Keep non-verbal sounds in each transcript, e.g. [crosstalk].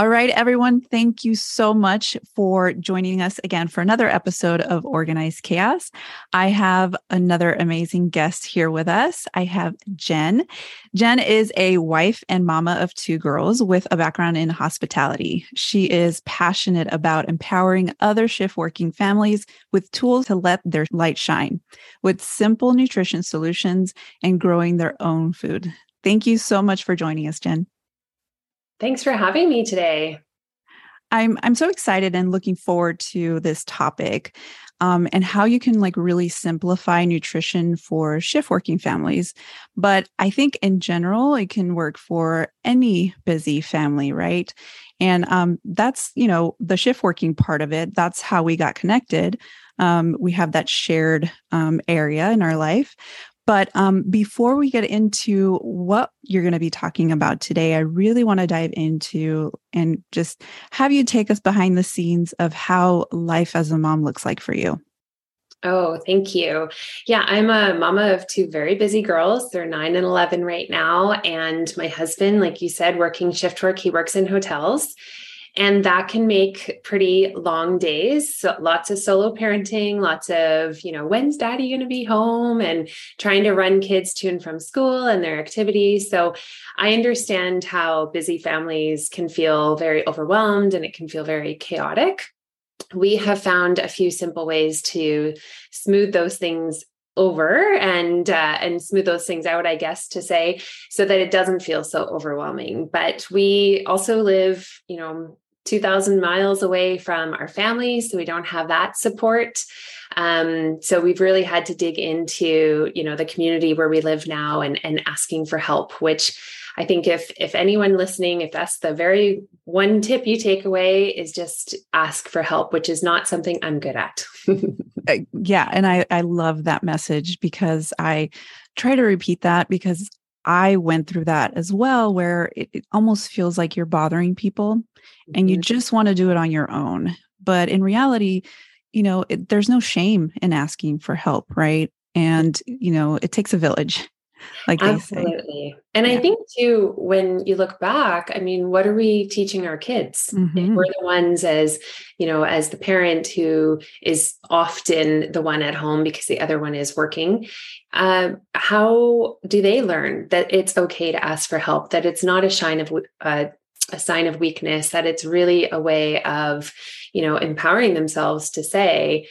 All right, everyone. Thank you so much for joining us again for another episode of Organized Chaos. I have another amazing guest here with us. I have Jen. Jen is a wife and mama of two girls with a background in hospitality. She is passionate about empowering other shift working families with tools to let their light shine with simple nutrition solutions and growing their own food. Thank you so much for joining us, Jen. Thanks for having me today. I'm I'm so excited and looking forward to this topic. Um, and how you can like really simplify nutrition for shift working families. But I think in general, it can work for any busy family, right? And um, that's, you know, the shift working part of it. That's how we got connected. Um, we have that shared um, area in our life. But um, before we get into what you're going to be talking about today, I really want to dive into and just have you take us behind the scenes of how life as a mom looks like for you. Oh, thank you. Yeah, I'm a mama of two very busy girls. They're nine and 11 right now. And my husband, like you said, working shift work, he works in hotels and that can make pretty long days. So lots of solo parenting lots of you know when's daddy going to be home and trying to run kids to and from school and their activities. So i understand how busy families can feel very overwhelmed and it can feel very chaotic. We have found a few simple ways to smooth those things over and uh, and smooth those things out i guess to say so that it doesn't feel so overwhelming. But we also live you know 2000 miles away from our families so we don't have that support um, so we've really had to dig into you know the community where we live now and and asking for help which i think if if anyone listening if that's the very one tip you take away is just ask for help which is not something i'm good at [laughs] uh, yeah and i i love that message because i try to repeat that because I went through that as well, where it, it almost feels like you're bothering people mm-hmm. and you mm-hmm. just want to do it on your own. But in reality, you know, it, there's no shame in asking for help, right? And, you know, it takes a village [laughs] like absolutely and yeah. i think too when you look back i mean what are we teaching our kids mm-hmm. we're the ones as you know as the parent who is often the one at home because the other one is working uh, how do they learn that it's okay to ask for help that it's not a shine of uh, a sign of weakness that it's really a way of you know empowering themselves to say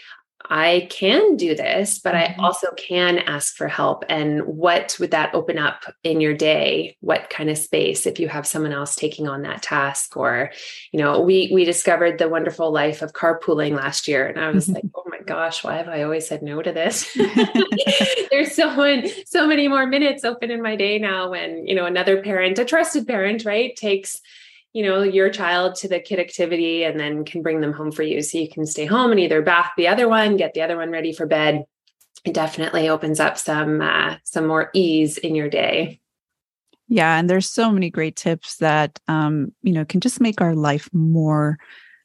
I can do this, but mm-hmm. I also can ask for help. And what would that open up in your day? What kind of space if you have someone else taking on that task? Or, you know, we we discovered the wonderful life of carpooling last year. And I was mm-hmm. like, [laughs] oh my gosh, why have I always said no to this? [laughs] [laughs] There's so so many more minutes open in my day now when, you know, another parent, a trusted parent, right, takes you know your child to the kid activity and then can bring them home for you. So you can stay home and either bath the other one get the other one ready for bed. It definitely opens up some uh, some more ease in your day. Yeah and there's so many great tips that um you know can just make our life more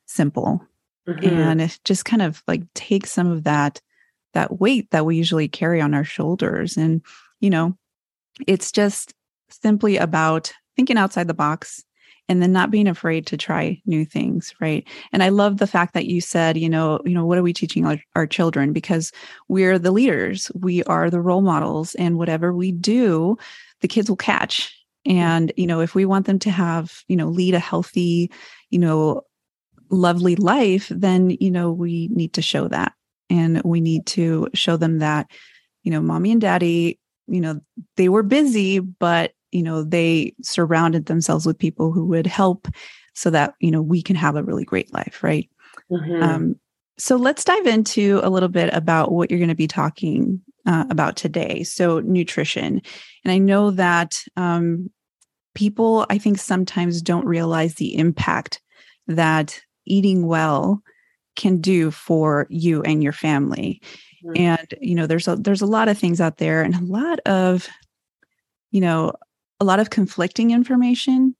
simple. Mm-hmm. and it just kind of like take some of that that weight that we usually carry on our shoulders. And you know it's just simply about thinking outside the box and then not being afraid to try new things right? And i love the fact that you said you know you know what are we teaching our, our children? Because we're the leaders. We are the role models and whatever we do the kids will catch. And you know if we want them to have you know lead a healthy you know lovely life then you know we need to show that. And we need to show them that you know mommy and daddy you know they were busy but you know they surrounded themselves with people who would help so that you know we can have a really great life right mm-hmm. um, so let's dive into a little bit about what you're going to be talking uh, about today so nutrition and i know that um, people, I think, sometimes don't realize the impact that eating well can do for you and your family. Mm-hmm. And you know, there's a there's a lot of things out there and a lot of you know, a lot of conflicting information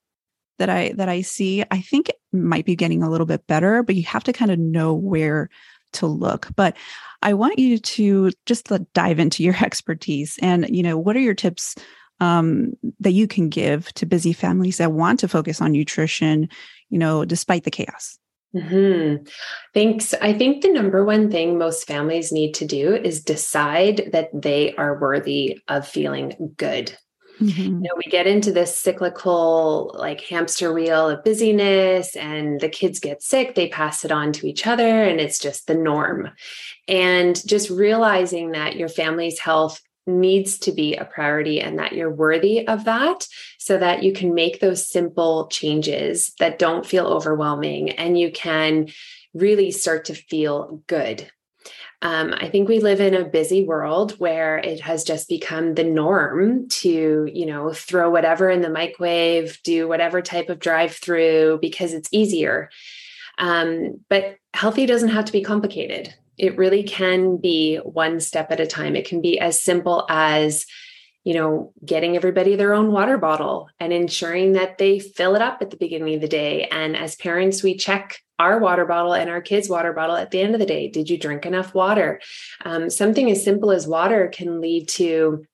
that I that I see. I think it might be getting a little bit better, but you have to kind of know where to look. But I want you to just dive into your [laughs] expertise and you know, what are your tips um, that you can give to busy families that want to focus on nutrition, you know, despite the chaos? Mm-hmm. Thanks. I think the number one thing most families need to do is decide that they are worthy of feeling good. Mm-hmm. You know, we get into this cyclical, like hamster wheel of busyness, and the kids get sick, they pass it on to each other, and it's just the norm. And just realizing that your family's health needs to be a priority and that you're worthy of that so that you can make those simple changes that don't feel overwhelming and you can really start to feel good. Um, I think we live in a busy world where it has just become the norm to, you know, throw whatever in the microwave, do whatever type of drive through because it's easier. Um, but healthy doesn't have to be complicated it really can be one step at a time. It can be as simple as, you know, getting everybody their own water bottle and ensuring that they fill it up at the beginning of the day. And as parents, we check our water bottle and our kids' water bottle at the end of the day. Did you drink enough water? Um, something as simple as water can lead to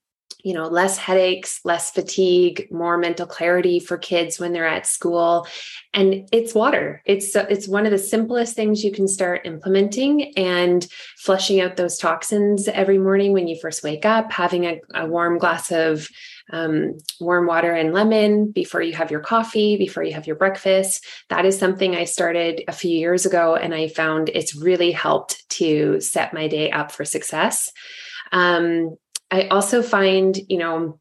you know less headaches less fatigue more mental clarity for kids when they're at school and it's water it's it's one of the simplest things you can start implementing and flushing out those toxins every morning when you first wake up having a, a warm glass of um, warm water and lemon before you have your coffee before you have your breakfast that is something i started a few years ago and i found it's really helped to set my day up for success um, I also find, you know,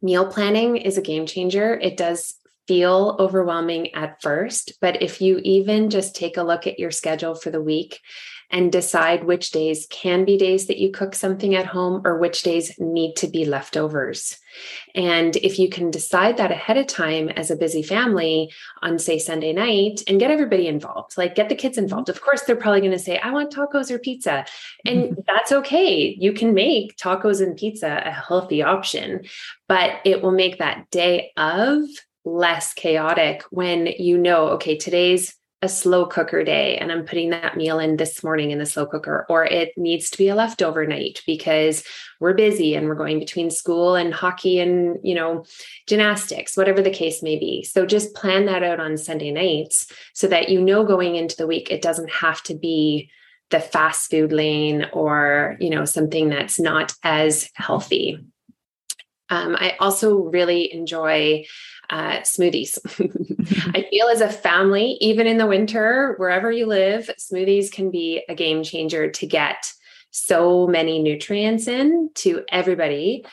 meal planning is a game changer. It does feel overwhelming at first, but if you even just take a look at your schedule for the week and decide which days can be days that you cook something at home or which days need to be leftovers. And if you can decide that ahead of time as a busy family on, say, Sunday night and get everybody involved, like get the kids mm-hmm. involved. Of course, they're probably going to say, I want tacos or pizza. And mm-hmm. that's okay. You can make tacos and pizza a healthy option, but it will make that day of less chaotic when you know, okay, today's a slow cooker day and I'm putting that meal in this morning in the slow cooker, or it needs to be a leftover night because we're busy and we're going between school and hockey and, you know, gymnastics, whatever the case may be. So just plan that out on Sunday nights so that you know going into the week, it doesn't have to be the fast food lane or, you know, something that's not as healthy. Um, I also really enjoy uh, smoothies. [laughs] I feel as a family, even in the winter, wherever you live, smoothies can be a game changer to get so many nutrients in to everybody.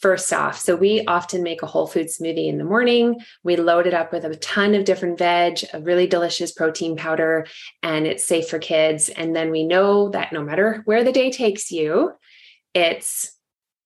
First off, so we often make a whole food smoothie in the morning. We load it up with a ton of different veg, a really delicious protein powder, and it's safe for kids. And then we know that no matter where the day takes you, it's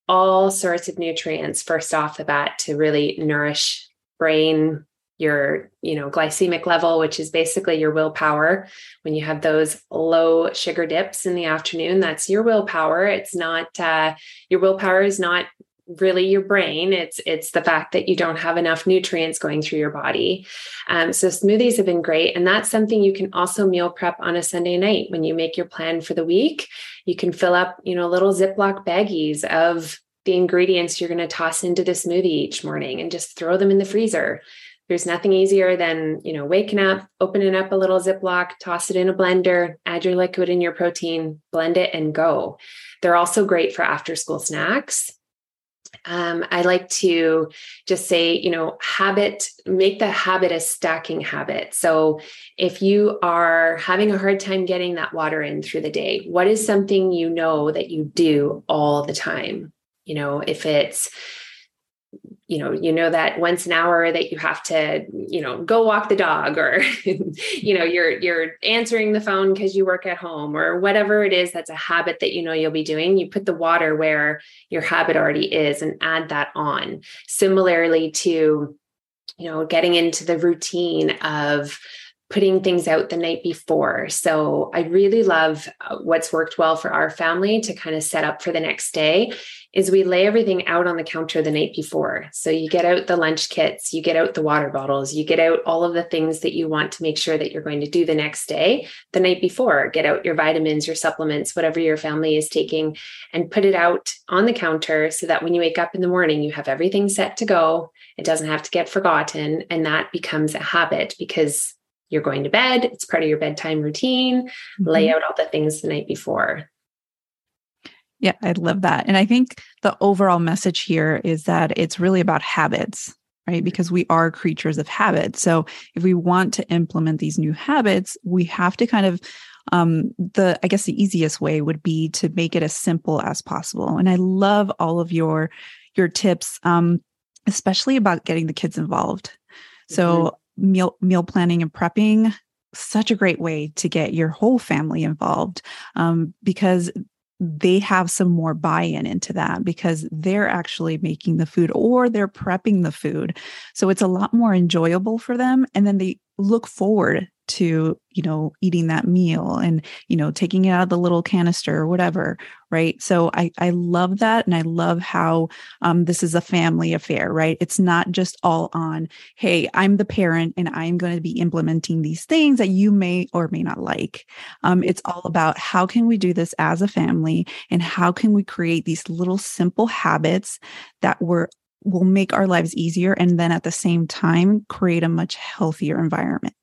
all sorts of nutrients first off the bat to really nourish brain your you know glycemic level which is basically your willpower. When you have those low sugar dips in the afternoon that's your willpower. It's not uh, your willpower is not really your brain it's it's the fact that you don't have enough nutrients going through your body um, so smoothies have been great and that's something you can also meal prep on a sunday night when you make your plan for the week you can fill up you know little ziploc baggies of the ingredients you're going to toss into the smoothie each morning and just throw them in the freezer. There's nothing easier than, you know, waking up, opening up a little Ziploc, toss it in a blender, add your liquid and your protein, blend it and go. They're also great for after school snacks. Um, I like to just say, you know, habit, make the habit a stacking habit. So if you are having a hard time getting that water in through the day, what is something you know that you do all the time? you know if it's you know you know that once an hour that you have to you know go walk the dog or [laughs] you know you're you're answering the phone because you work at home or whatever it is that's a habit that you know you'll be doing you put the water where your habit already is and add that on similarly to you know, getting into the routine of putting things out the night before. So I really love uh, what's worked well for our family to kind of set up for the next day is we lay everything out on the counter the night before. So you get out the lunch kits, you get out the water bottles, you get out all of the things that you want to make sure that you're going to do the next day the night before. Get out your vitamins, your supplements, whatever your family is taking and put it out on the counter so that when you wake up in the morning you have everything set to go. It doesn't have to get forgotten and that becomes a habit because you're going to bed, it's part of your bedtime routine, mm-hmm. lay out all the things the night before. Yeah, I love that. And I think the overall message here is that it's really about habits, right? Because we are creatures of habit. So if we want to implement these new habits, we have to kind of um the i guess the easiest way would be to make it as simple as possible and i love all of your your tips um especially about getting the kids involved so mm-hmm meal meal planning and prepping such a great way to get your whole family involved um, because they have some more buy-in into that because they're actually making the food or they're prepping the food. So it's a lot more enjoyable for them and then they look forward to you know eating that meal and you know taking it out of the little canister or whatever right? So i i love that and i love how um, this is a family affair right? It's not just all on hey i'm the parent and i'm going to be implementing these things that you may or may not like. Um, it's all about how can we do this as a family and how can we create these little simple habits that we're will make our lives easier and then at the same time create a much healthier environment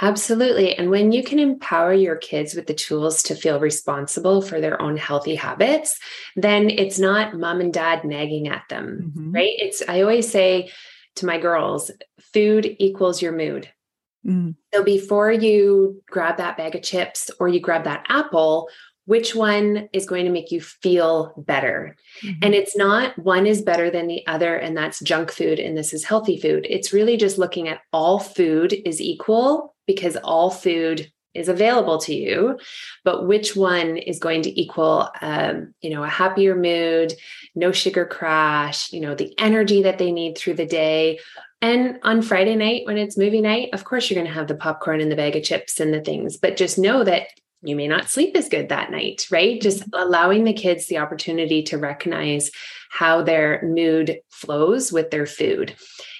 Absolutely. And when you can empower your kids with the tools to feel responsible for their own healthy habits, then it's not mom and dad nagging at them, mm-hmm. right? It's, I always say to my girls, food equals your mood. Mm. So before you grab that bag of chips or you grab that apple, which one is going to make you feel better. Mm-hmm. And it's not one is better than the other, and that's junk food, and this is healthy food. It's really just looking at all food is equal because all food is available to you but which one is going to equal um, you know a happier mood no sugar crash you know the energy that they need through the day and on friday night when it's movie night of course you're going to have the popcorn and the bag of chips and the things but just know that you may not sleep as good that night, right? Just mm-hmm. allowing the kids the opportunity to recognize how their mood flows with their food.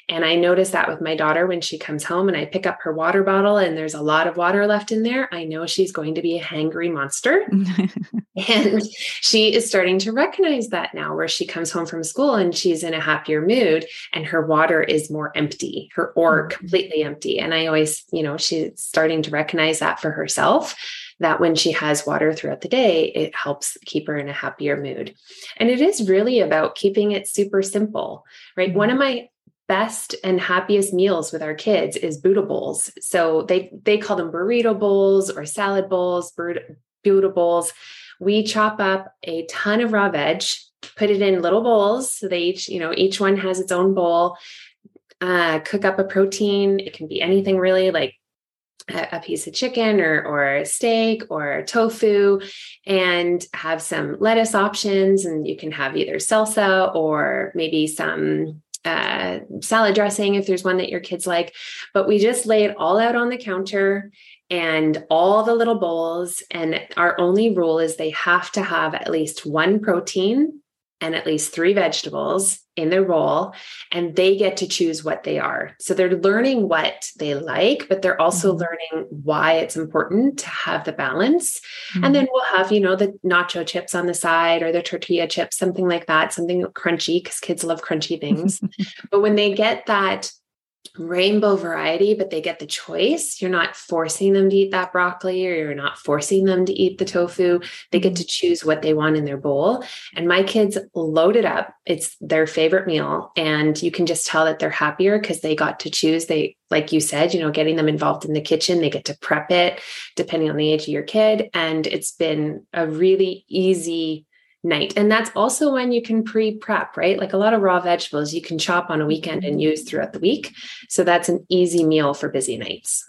And I notice that with my daughter when she comes home and I pick up her water bottle and there's a lot of water left in there, I know she's going to be a hangry monster. [laughs] and she is starting to recognize that now, where she comes home from school and she's in a happier mood and her water is more empty, her or mm-hmm. completely empty. And I always, you know, she's starting to recognize that for herself that when she has water throughout the day, it helps keep her in a happier mood. And it is really about keeping it super simple, right? One mm-hmm. of my best and happiest meals with our kids is Buddha bowls. So they they call them burrito bowls or salad bowls, Buddha bowls. We chop up a ton of raw veg, put it in little bowls. So they each, you know, each one has its own bowl. Uh, cook up a protein. It can be anything really, like a, piece of chicken or or steak or tofu and have some lettuce options and you can have either salsa or maybe some uh, salad dressing if there's one that your kids like. But we just lay it all out on the counter and all the little bowls. And our only rule is they have to have at least one protein and at least three vegetables in their bowl and they get to choose what they are. So they're learning what they like, but they're also mm-hmm. learning why it's important to have the balance. Mm-hmm. And then we'll have, you know, the nacho chips on the side or the tortilla chips, something like that, something crunchy because kids love crunchy things. [laughs] but when they get that rainbow variety, but they get the choice. You're not forcing them to eat that broccoli or you're not forcing them to eat the tofu. They get mm-hmm. to choose what they want in their bowl. And my kids load it up. It's their favorite meal. And you can just tell that they're happier because they got to choose. They, like you said, you know, getting them involved in the kitchen, they get to prep it depending on the age of your kid. And it's been a really easy night. And that's also when you can pre prep, right? Like a lot of raw vegetables you can chop on a weekend and use throughout the week. So that's an easy meal for busy nights.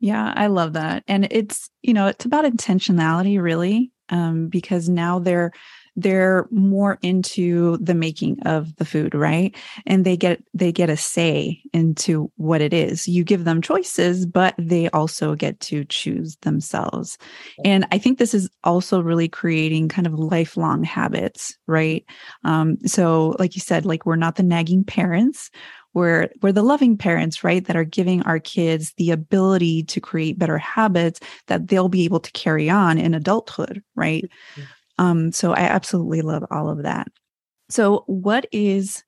Yeah, I love that. And it's, you know, it's about intentionality really, um, because now they're, they're more into the making of the food right? And they get they get a say into what it is. You give them choices but they also get to choose themselves. And i think this is also really creating kind of lifelong habits right? Um, so like you said like we're not the nagging parents. We're we're the loving parents right? That are giving our kids the ability to create better habits that they'll be able to carry on in adulthood right? Mm-hmm. Um so i absolutely love all of that. So what is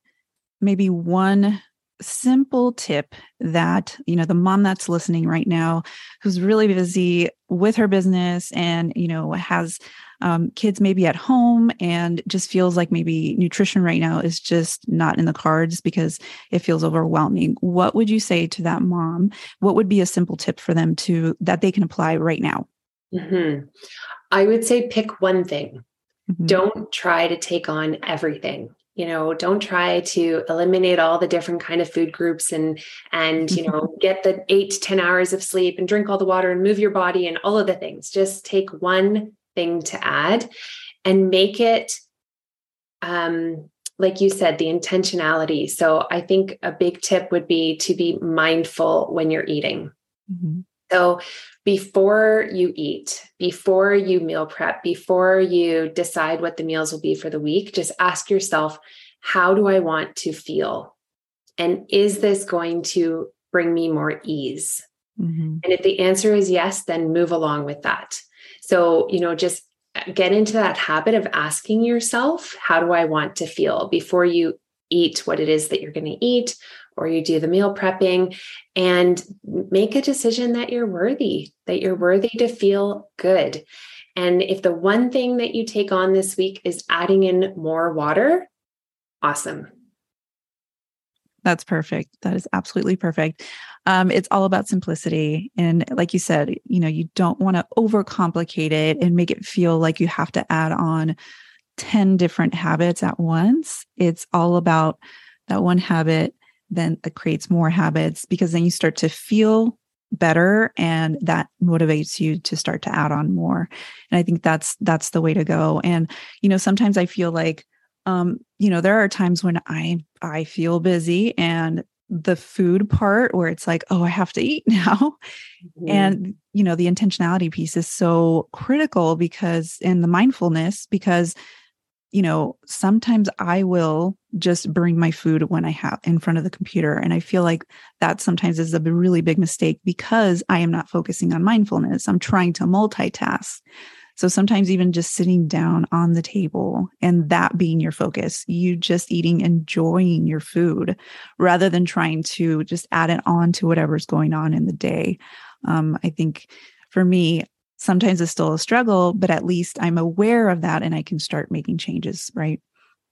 maybe one simple tip that you know the mom that's listening right now who's really busy with her business and you know has um, kids maybe at home and just feels like maybe nutrition right now is just not in the cards because it feels overwhelming what would you say to that mom? What would be a simple tip for them to that they can apply right now? Mm-hmm. I would say pick one thing mm-hmm. don't try to take on everything you know don't try to eliminate all the different kind of food groups and and you know [laughs] get the 8 to 10 hours of sleep and drink all the water and move your body and all of the things just take one thing to add and make it um like you said the intentionality so i think a big tip would be to be mindful when you're eating mm-hmm. So before you eat before you meal prep before you decide what the meals will be for the week just ask yourself how do i want to feel? And is this going to bring me more ease? Mm-hmm. and if the answer is yes then move along with that. So, you know, just get into that habit of asking yourself, how do I want to feel? Before you eat what it is that you're going to eat or you do the meal prepping and make a decision that you're worthy, that you're worthy to feel good. And if the one thing that you take on this week is adding in more water, awesome. That's perfect. That is absolutely perfect. Um, it's all about simplicity. And like you said, you know, you don't want to overcomplicate it and make it feel like you have to add on 10 different habits at once. It's all about that one habit, then it creates more habits because then you start to feel better and that motivates you to start to add on more and i think that's that's the way to go and you know sometimes i feel like um you know there are times when i i feel busy and the food part where it's like, oh, I have to eat [laughs] now. Mm-hmm. And, you know, the intentionality piece is so critical because, and the mindfulness, because, you know, sometimes I will just bring my food when I have in front of the computer. And I feel like that sometimes is a really big mistake because I am not focusing on mindfulness. I'm trying to multitask. So sometimes even just sitting down on the table and that being your focus, you just eating, enjoying your food rather than trying to just add it on to whatever's going on in the day. Um, I think for me, sometimes it's still a struggle, but at least I'm aware of that and I can start making changes, right?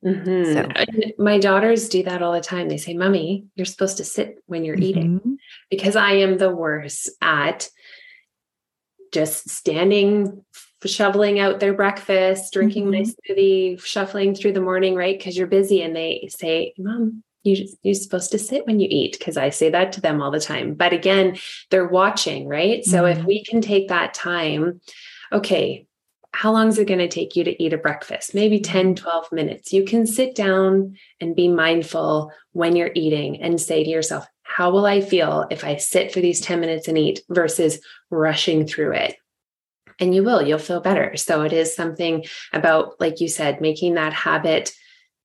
Mm-hmm. So. My daughters do that all the time. They say, Mommy, you're supposed to sit when you're mm-hmm. eating because I am the worst at just standing shoveling out their breakfast, drinking mm-hmm. my smoothie, shuffling through the morning, right? Because you're busy. And they say, Mom, you, you're supposed to sit when you eat. Because I say that to them all the time. But again, they're watching, right? So if mm-hmm. we can take that time, okay, how long is it going to take you to eat a breakfast? Maybe mm-hmm. 10, 12 minutes. You can sit down and be mindful when you're eating and say to yourself, how will I feel if I sit for these 10 minutes and eat versus rushing through it? and you will you'll feel better so it is something about like you said making that habit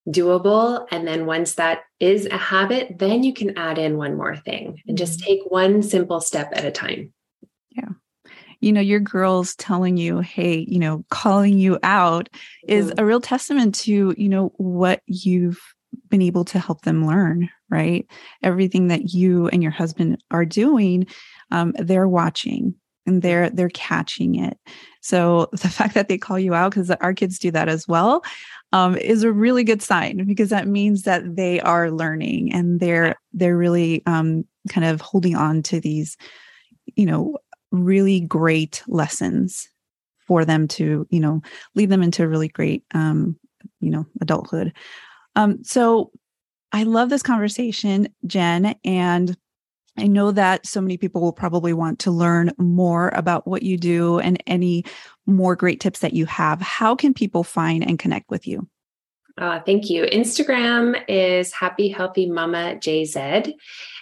doable and then once that is a habit then you can add in one more thing and just mm-hmm. take one simple step at a time yeah you know your girls telling you hey you know calling you out is mm-hmm. a real testament to you know what you've been able to help them learn right? Everything that you and your husband are doing um, they're watching and they're they're catching it. So [laughs] the fact that they call you out because our kids do that as well um, is a really good sign because that means that they are learning and they're they're really um, kind of holding on to these you know really great lessons for them to you know lead them into really great um, you know adulthood um, so i love this conversation jen and I know that so many people will probably want to learn more about what you do and any more great tips that you have. How can people find and connect with you? Uh, thank you. Instagram is Happy Healthy Mama JZ.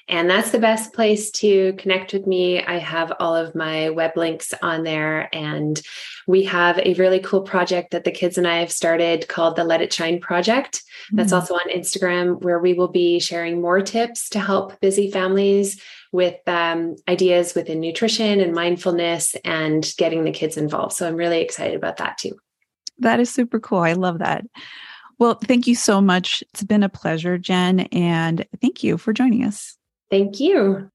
And that's the best place to connect with me. I have all of my web links on there. And we have a really cool project that the kids and I have started called the Let It Shine Project. That's mm-hmm. also on Instagram, where we will be sharing more tips to help busy families with um, ideas within nutrition and mindfulness and getting the kids involved. So I'm really excited about that too. That is super cool. I love that. Well, thank you so much. It's been a pleasure, Jen, and thank you for joining us. Thank you.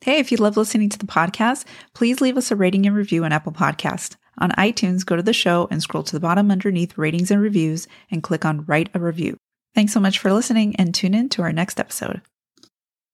Hey, if you love listening to the podcast, please leave us a rating and review on Apple Podcast. On iTunes, go to the show and scroll to the bottom underneath ratings and reviews and click on write a review. Thanks so much for listening and tune in to our next episode.